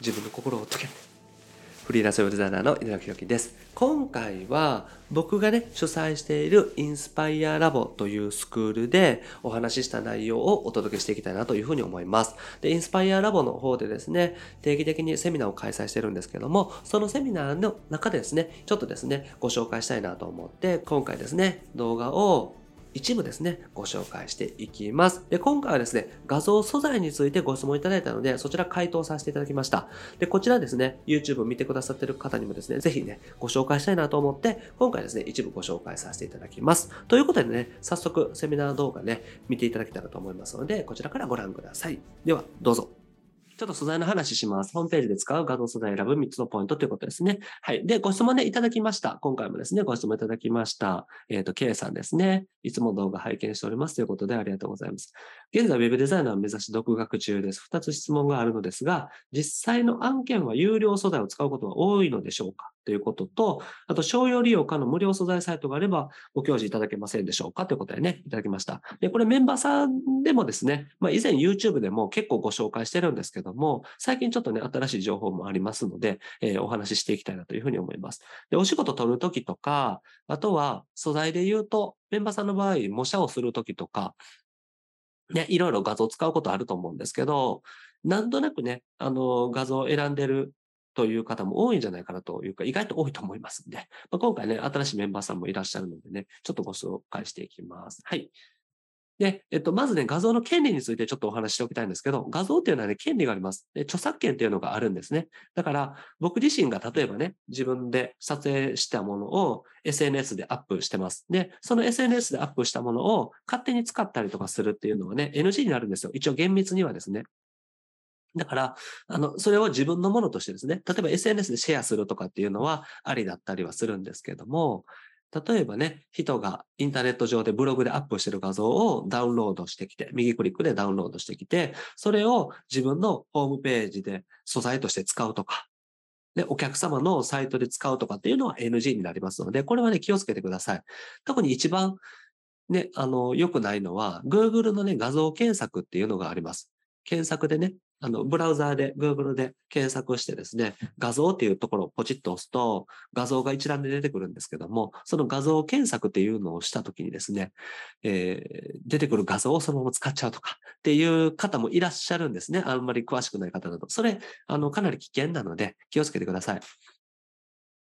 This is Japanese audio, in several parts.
自分の心を解けてフリーランスウェブデザイナーの稲垣宏樹です。今回は僕がね、主催しているインスパイアラボというスクールでお話しした内容をお届けしていきたいなというふうに思います。で、インスパイアラボの方でですね、定期的にセミナーを開催してるんですけども、そのセミナーの中でですね、ちょっとですね、ご紹介したいなと思って、今回ですね、動画を一部ですね、ご紹介していきます。で、今回はですね、画像素材についてご質問いただいたので、そちら回答させていただきました。で、こちらですね、YouTube を見てくださってる方にもですね、ぜひね、ご紹介したいなと思って、今回ですね、一部ご紹介させていただきます。ということでね、早速セミナー動画ね、見ていただけたらと思いますので、こちらからご覧ください。では、どうぞ。ちょっと素材の話します。ホームページで使う画像素材選ぶ3つのポイントということですね。はい。で、ご質問ね、いただきました。今回もですね、ご質問いただきました。えっ、ー、と、K さんですね。いつも動画拝見しておりますということでありがとうございます。現在、Web デザイナーを目指し独学中です。2つ質問があるのですが、実際の案件は有料素材を使うことは多いのでしょうか？ということと、あと、商用利用可の無料素材サイトがあれば、ご教示いただけませんでしょうかということでね、いただきました。で、これメンバーさんでもですね、まあ、以前 YouTube でも結構ご紹介してるんですけども、最近ちょっとね、新しい情報もありますので、えー、お話ししていきたいなというふうに思います。で、お仕事取るときとか、あとは素材で言うと、メンバーさんの場合、模写をするときとか、ね、いろいろ画像を使うことあると思うんですけど、なんとなくね、あの、画像を選んでるという方も多いんじゃないかなというか、意外と多いと思いますんで、まあ、今回ね、新しいメンバーさんもいらっしゃるのでね、ちょっとご紹介していきます。はい。で、えっと、まずね、画像の権利についてちょっとお話ししておきたいんですけど、画像っていうのはね、権利があります。で、著作権っていうのがあるんですね。だから、僕自身が例えばね、自分で撮影したものを SNS でアップしてます。で、その SNS でアップしたものを勝手に使ったりとかするっていうのはね、NG になるんですよ。一応厳密にはですね。だから、あの、それを自分のものとしてですね、例えば SNS でシェアするとかっていうのはありだったりはするんですけども、例えばね、人がインターネット上でブログでアップしてる画像をダウンロードしてきて、右クリックでダウンロードしてきて、それを自分のホームページで素材として使うとか、で、お客様のサイトで使うとかっていうのは NG になりますので、これはね、気をつけてください。特に一番ね、あの、良くないのは、Google のね、画像検索っていうのがあります。検索でね、あの、ブラウザーで、Google で検索してですね、画像っていうところをポチッと押すと、画像が一覧で出てくるんですけども、その画像検索っていうのをしたときにですね、えー、出てくる画像をそのまま使っちゃうとかっていう方もいらっしゃるんですね。あんまり詳しくない方だと。それ、あの、かなり危険なので気をつけてください。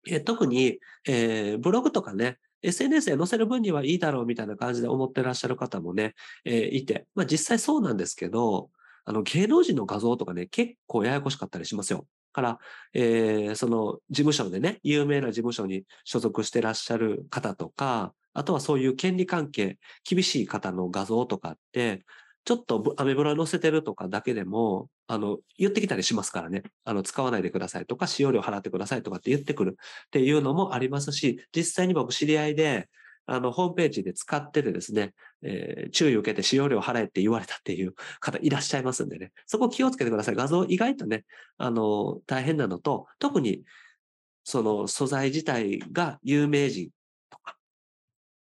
えー、特に、えー、ブログとかね、SNS で載せる分にはいいだろうみたいな感じで思ってらっしゃる方もね、えー、いて、まあ実際そうなんですけど、あの、芸能人の画像とかね、結構ややこしかったりしますよ。から、えー、その事務所でね、有名な事務所に所属してらっしゃる方とか、あとはそういう権利関係、厳しい方の画像とかって、ちょっとアメブロ載せてるとかだけでも、あの、言ってきたりしますからね。あの、使わないでくださいとか、使用料払ってくださいとかって言ってくるっていうのもありますし、実際に僕知り合いで、あの、ホームページで使っててですね、えー、注意を受けて使用料払えって言われたっていう方いらっしゃいますんでね、そこ気をつけてください。画像意外とね、あの、大変なのと、特に、その素材自体が有名人、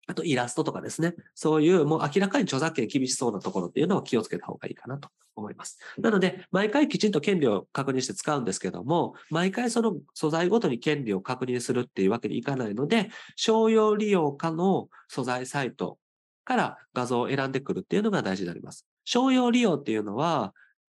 あとイラストとかですね。そういうもう明らかに著作権厳しそうなところっていうのは気をつけた方がいいかなと思います。なので、毎回きちんと権利を確認して使うんですけども、毎回その素材ごとに権利を確認するっていうわけにいかないので、商用利用可の素材サイトから画像を選んでくるっていうのが大事になります。商用利用っていうのは、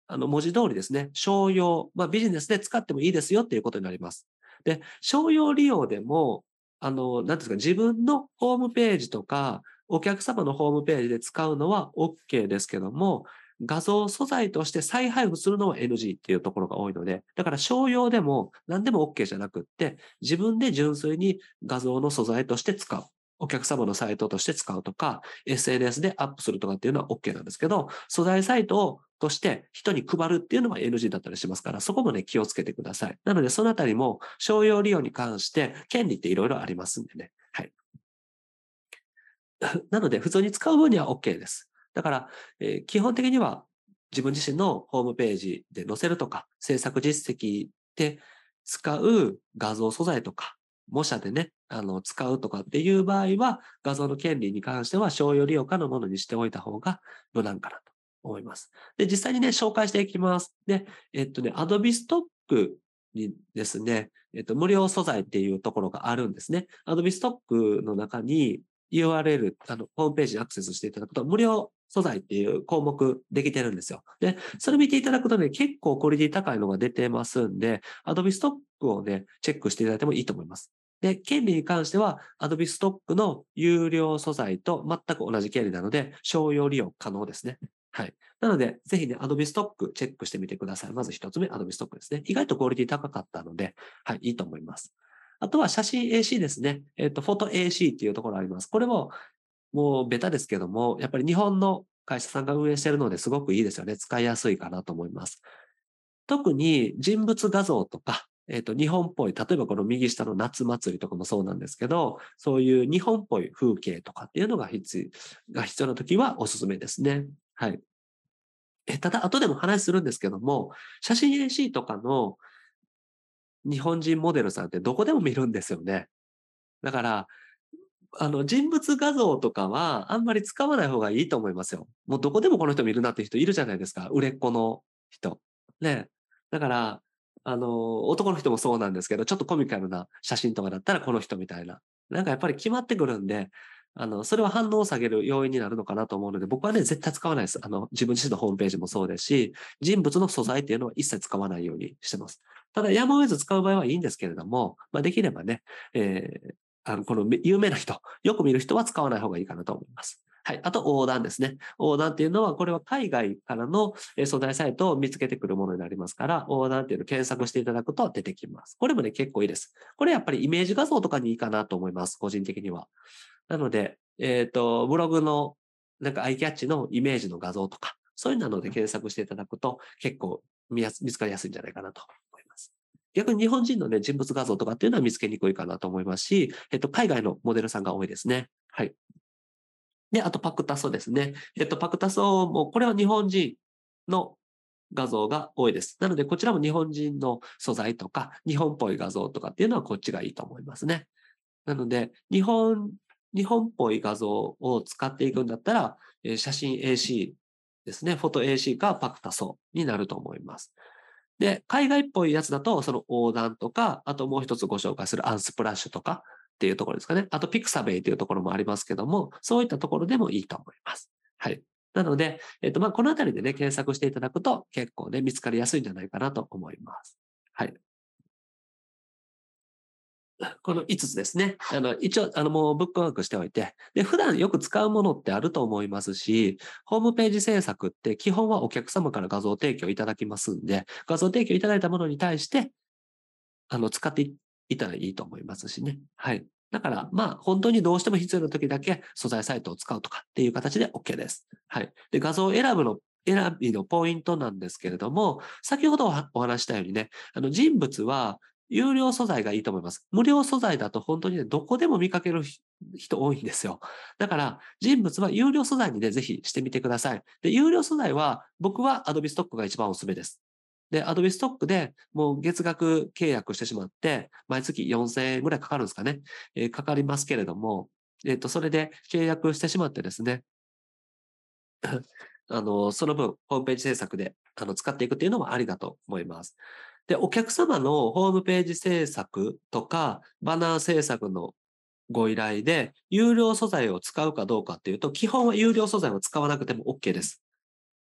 あの、文字通りですね、商用、まあビジネスで使ってもいいですよっていうことになります。で、商用利用でも、あの、なんですか、自分のホームページとか、お客様のホームページで使うのは OK ですけども、画像素材として再配布するのは NG っていうところが多いので、だから商用でも何でも OK じゃなくって、自分で純粋に画像の素材として使う。お客様のサイトとして使うとか、SNS でアップするとかっていうのは OK なんですけど、素材サイトとして人に配るっていうのは NG だったりしますから、そこもね、気をつけてください。なので、そのあたりも商用利用に関して権利っていろいろありますんでね。はい。なので、普通に使う分には OK です。だから、えー、基本的には自分自身のホームページで載せるとか、制作実績で使う画像素材とか、模写でね、あの、使うとかっていう場合は、画像の権利に関しては、商用利用可のものにしておいた方が無難かなと思います。で、実際にね、紹介していきます。で、えっとね、Adobe クにですね、えっと、無料素材っていうところがあるんですね。Adobe Stock の中に URL、あの、ホームページにアクセスしていただくと、無料素材っていう項目できてるんですよ。で、それ見ていただくとね、結構クオリティ高いのが出てますんで、Adobe Stock をね、チェックしていただいてもいいと思います。で、権利に関しては Adobe Stock の有料素材と全く同じ権利なので、商用利用可能ですね。はい。なので、ぜひね、Adobe Stock チェックしてみてください。まず一つ目、Adobe Stock ですね。意外とクオリティ高かったので、はい、いいと思います。あとは写真 AC ですね。えっ、ー、と、フォト AC っていうところあります。これも、もうベタですけども、やっぱり日本の会社さんが運営しているのですごくいいですよね。使いやすいかなと思います。特に人物画像とか、えっ、ー、と、日本っぽい、例えばこの右下の夏祭りとかもそうなんですけど、そういう日本っぽい風景とかっていうのが必が必要な時はおすすめですね。はい。えただ、後でも話するんですけども、写真 AC とかの日本人モデルさんってどこでも見るんですよね。だから、あの、人物画像とかはあんまり使わない方がいいと思いますよ。もうどこでもこの人見るなって人いるじゃないですか。売れっ子の人。ね。だから、あの、男の人もそうなんですけど、ちょっとコミカルな写真とかだったらこの人みたいな。なんかやっぱり決まってくるんで、あの、それは反応を下げる要因になるのかなと思うので、僕はね、絶対使わないです。あの、自分自身のホームページもそうですし、人物の素材っていうのは一切使わないようにしてます。ただ、やむを得ず使う場合はいいんですけれども、まあ、できればね、えー、あの、この有名な人、よく見る人は使わない方がいいかなと思います。はい。あと、横断ですね。横断っていうのは、これは海外からの素材サイトを見つけてくるものになりますから、横断っていうのを検索していただくと出てきます。これもね、結構いいです。これやっぱりイメージ画像とかにいいかなと思います。個人的には。なので、えっ、ー、と、ブログのなんかアイキャッチのイメージの画像とか、そういうので検索していただくと結構見やす見つかりやすいんじゃないかなと思います。逆に日本人のね、人物画像とかっていうのは見つけにくいかなと思いますし、えっと、海外のモデルさんが多いですね。はい。で、あとパクタソですね。えっと、パクタソも、これは日本人の画像が多いです。なので、こちらも日本人の素材とか、日本っぽい画像とかっていうのはこっちがいいと思いますね。なので、日本、日本っぽい画像を使っていくんだったら、写真 AC ですね。フォト AC かパクタソになると思います。で、海外っぽいやつだと、その横断とか、あともう一つご紹介するアンスプラッシュとか、っていうところですかね。あと、ピクサベイというところもありますけども、そういったところでもいいと思います。はい。なので、えっと、まあ、このあたりでね、検索していただくと結構ね、見つかりやすいんじゃないかなと思います。はい。この5つですね。あの、一応、あの、もうブックマークしておいて、で、普段よく使うものってあると思いますし、ホームページ制作って基本はお客様から画像提供いただきますんで、画像提供いただいたものに対して、あの、使っていたらいいと思いますしね。はい。だから、まあ、本当にどうしても必要な時だけ素材サイトを使うとかっていう形で OK です。はい。で、画像を選ぶの、選びのポイントなんですけれども、先ほどお話したようにね、あの人物は有料素材がいいと思います。無料素材だと本当にね、どこでも見かける人多いんですよ。だから、人物は有料素材にね、ぜひしてみてください。で、有料素材は、僕は Adobe Stock が一番おすすめです。で、アドビストックでもう月額契約してしまって、毎月4000円ぐらいかかるんですかね。えー、かかりますけれども、えっ、ー、と、それで契約してしまってですね、あの、その分、ホームページ制作で、あの、使っていくっていうのもありだと思います。で、お客様のホームページ制作とか、バナー制作のご依頼で、有料素材を使うかどうかっていうと、基本は有料素材を使わなくても OK です。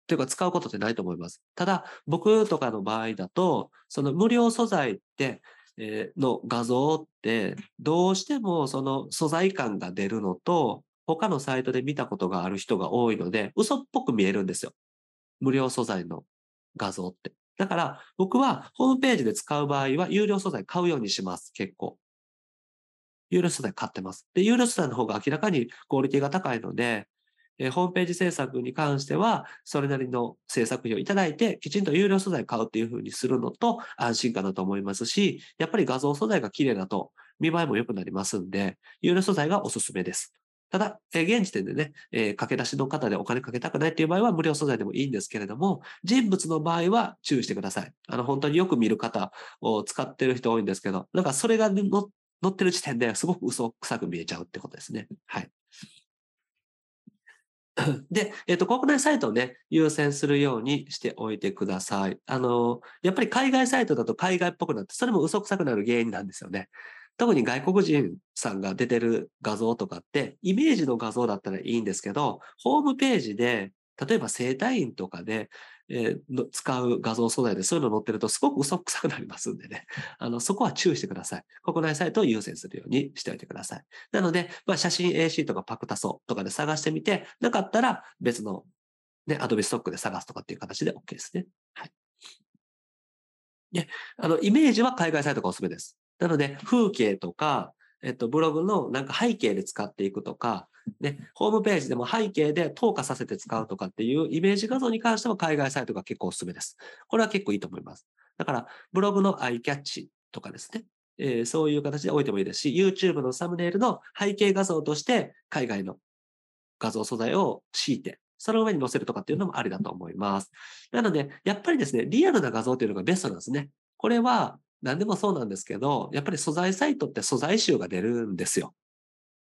というか使うことってないと思います。ただ、僕とかの場合だと、その無料素材って、えー、の画像って、どうしてもその素材感が出るのと、他のサイトで見たことがある人が多いので、嘘っぽく見えるんですよ。無料素材の画像って。だから、僕はホームページで使う場合は、有料素材買うようにします。結構。有料素材買ってます。で、有料素材の方が明らかにクオリティが高いので、えホームページ制作に関しては、それなりの制作費をいただいて、きちんと有料素材買うっていうふうにするのと安心かなと思いますし、やっぱり画像素材が綺麗だと見栄えも良くなりますんで、有料素材がおすすめです。ただ、え現時点でね、えー、駆け出しの方でお金かけたくないっていう場合は無料素材でもいいんですけれども、人物の場合は注意してください。あの、本当によく見る方を使ってる人多いんですけど、なんかそれが載ってる時点ですごく嘘臭く見えちゃうってことですね。はい。で、えっ、と、国内サイトをね、優先するようにしておいてください。あの、やっぱり海外サイトだと海外っぽくなって、それも嘘くさくなる原因なんですよね。特に外国人さんが出てる画像とかって、イメージの画像だったらいいんですけど、ホームページで、例えば生体院とかで、えー、使う画像素材でそういうの載ってるとすごく嘘くさくなりますんでね。あの、そこは注意してください。国内サイトを優先するようにしておいてください。なので、まあ、写真 AC とかパクタソとかで探してみて、なかったら別のね、アドビストックで探すとかっていう形で OK ですね。はい。で、あの、イメージは海外サイトがおすすめです。なので、風景とか、えっと、ブログのなんか背景で使っていくとか、ね、ホームページでも背景で投下させて使うとかっていうイメージ画像に関しては海外サイトが結構おすすめです。これは結構いいと思います。だから、ブログのアイキャッチとかですね、えー、そういう形で置いてもいいですし、YouTube のサムネイルの背景画像として海外の画像素材を敷いて、その上に載せるとかっていうのもありだと思います。なので、やっぱりですね、リアルな画像っていうのがベストなんですね。これは何でもそうなんですけど、やっぱり素材サイトって素材集が出るんですよ。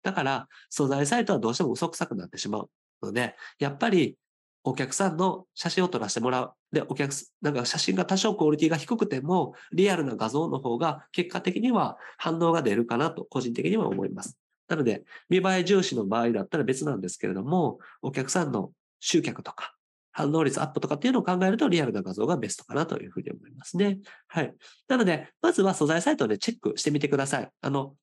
だから、素材サイトはどうしても嘘くさくなってしまうので、やっぱりお客さんの写真を撮らせてもらう。で、お客なんか写真が多少クオリティが低くても、リアルな画像の方が結果的には反応が出るかなと、個人的には思います。なので、見栄え重視の場合だったら別なんですけれども、お客さんの集客とか、反応率アップとかっていうのを考えるとリアルな画像がベストかなというふうに思いますね。はい。なので、まずは素材サイトでチェックしてみてください。あの、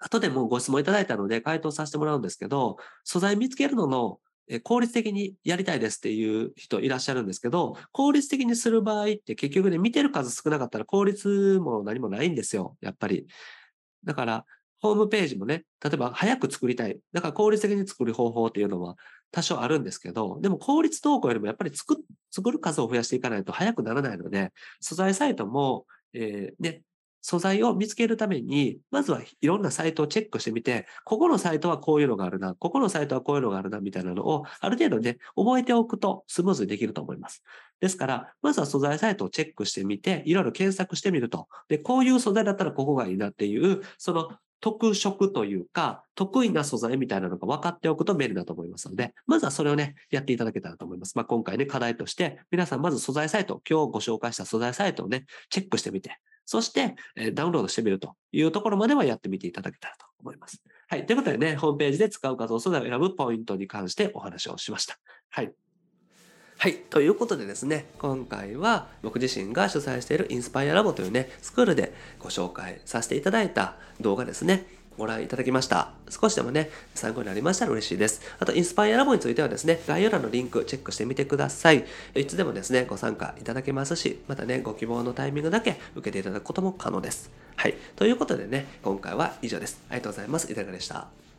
後でもご質問いただいたので回答させてもらうんですけど、素材見つけるのの効率的にやりたいですっていう人いらっしゃるんですけど、効率的にする場合って結局ね、見てる数少なかったら効率も何もないんですよ、やっぱり。だから、ホームページもね、例えば早く作りたい。だから効率的に作る方法っていうのは多少あるんですけど、でも効率投稿よりもやっぱり作作る数を増やしていかないと早くならないので、素材サイトも、えー、ね、素材を見つけるために、まずはいろんなサイトをチェックしてみて、ここのサイトはこういうのがあるな、ここのサイトはこういうのがあるな、みたいなのを、ある程度ね、覚えておくとスムーズにできると思います。ですから、まずは素材サイトをチェックしてみて、いろいろ検索してみると。で、こういう素材だったらここがいいなっていう、その特色というか、得意な素材みたいなのが分かっておくと便利だと思いますので、まずはそれをね、やっていただけたらと思います。まあ、今回ね、課題として、皆さんまず素材サイト、今日ご紹介した素材サイトをね、チェックしてみて、そして、えダウンロードしてみるというところまではやってみていただけたらと思います。はい。ということでね、ホームページで使う画像素材を選ぶポイントに関してお話をしました。はい。はい。ということでですね、今回は僕自身が主催しているインスパイアラボというね、スクールでご紹介させていただいた動画ですね。ご覧いただきました。少しでもね、参考になりましたら嬉しいです。あと、インスパイアラボについてはですね、概要欄のリンクチェックしてみてください。いつでもですね、ご参加いただけますし、またね、ご希望のタイミングだけ受けていただくことも可能です。はい。ということでね、今回は以上です。ありがとうございます。いかがでした？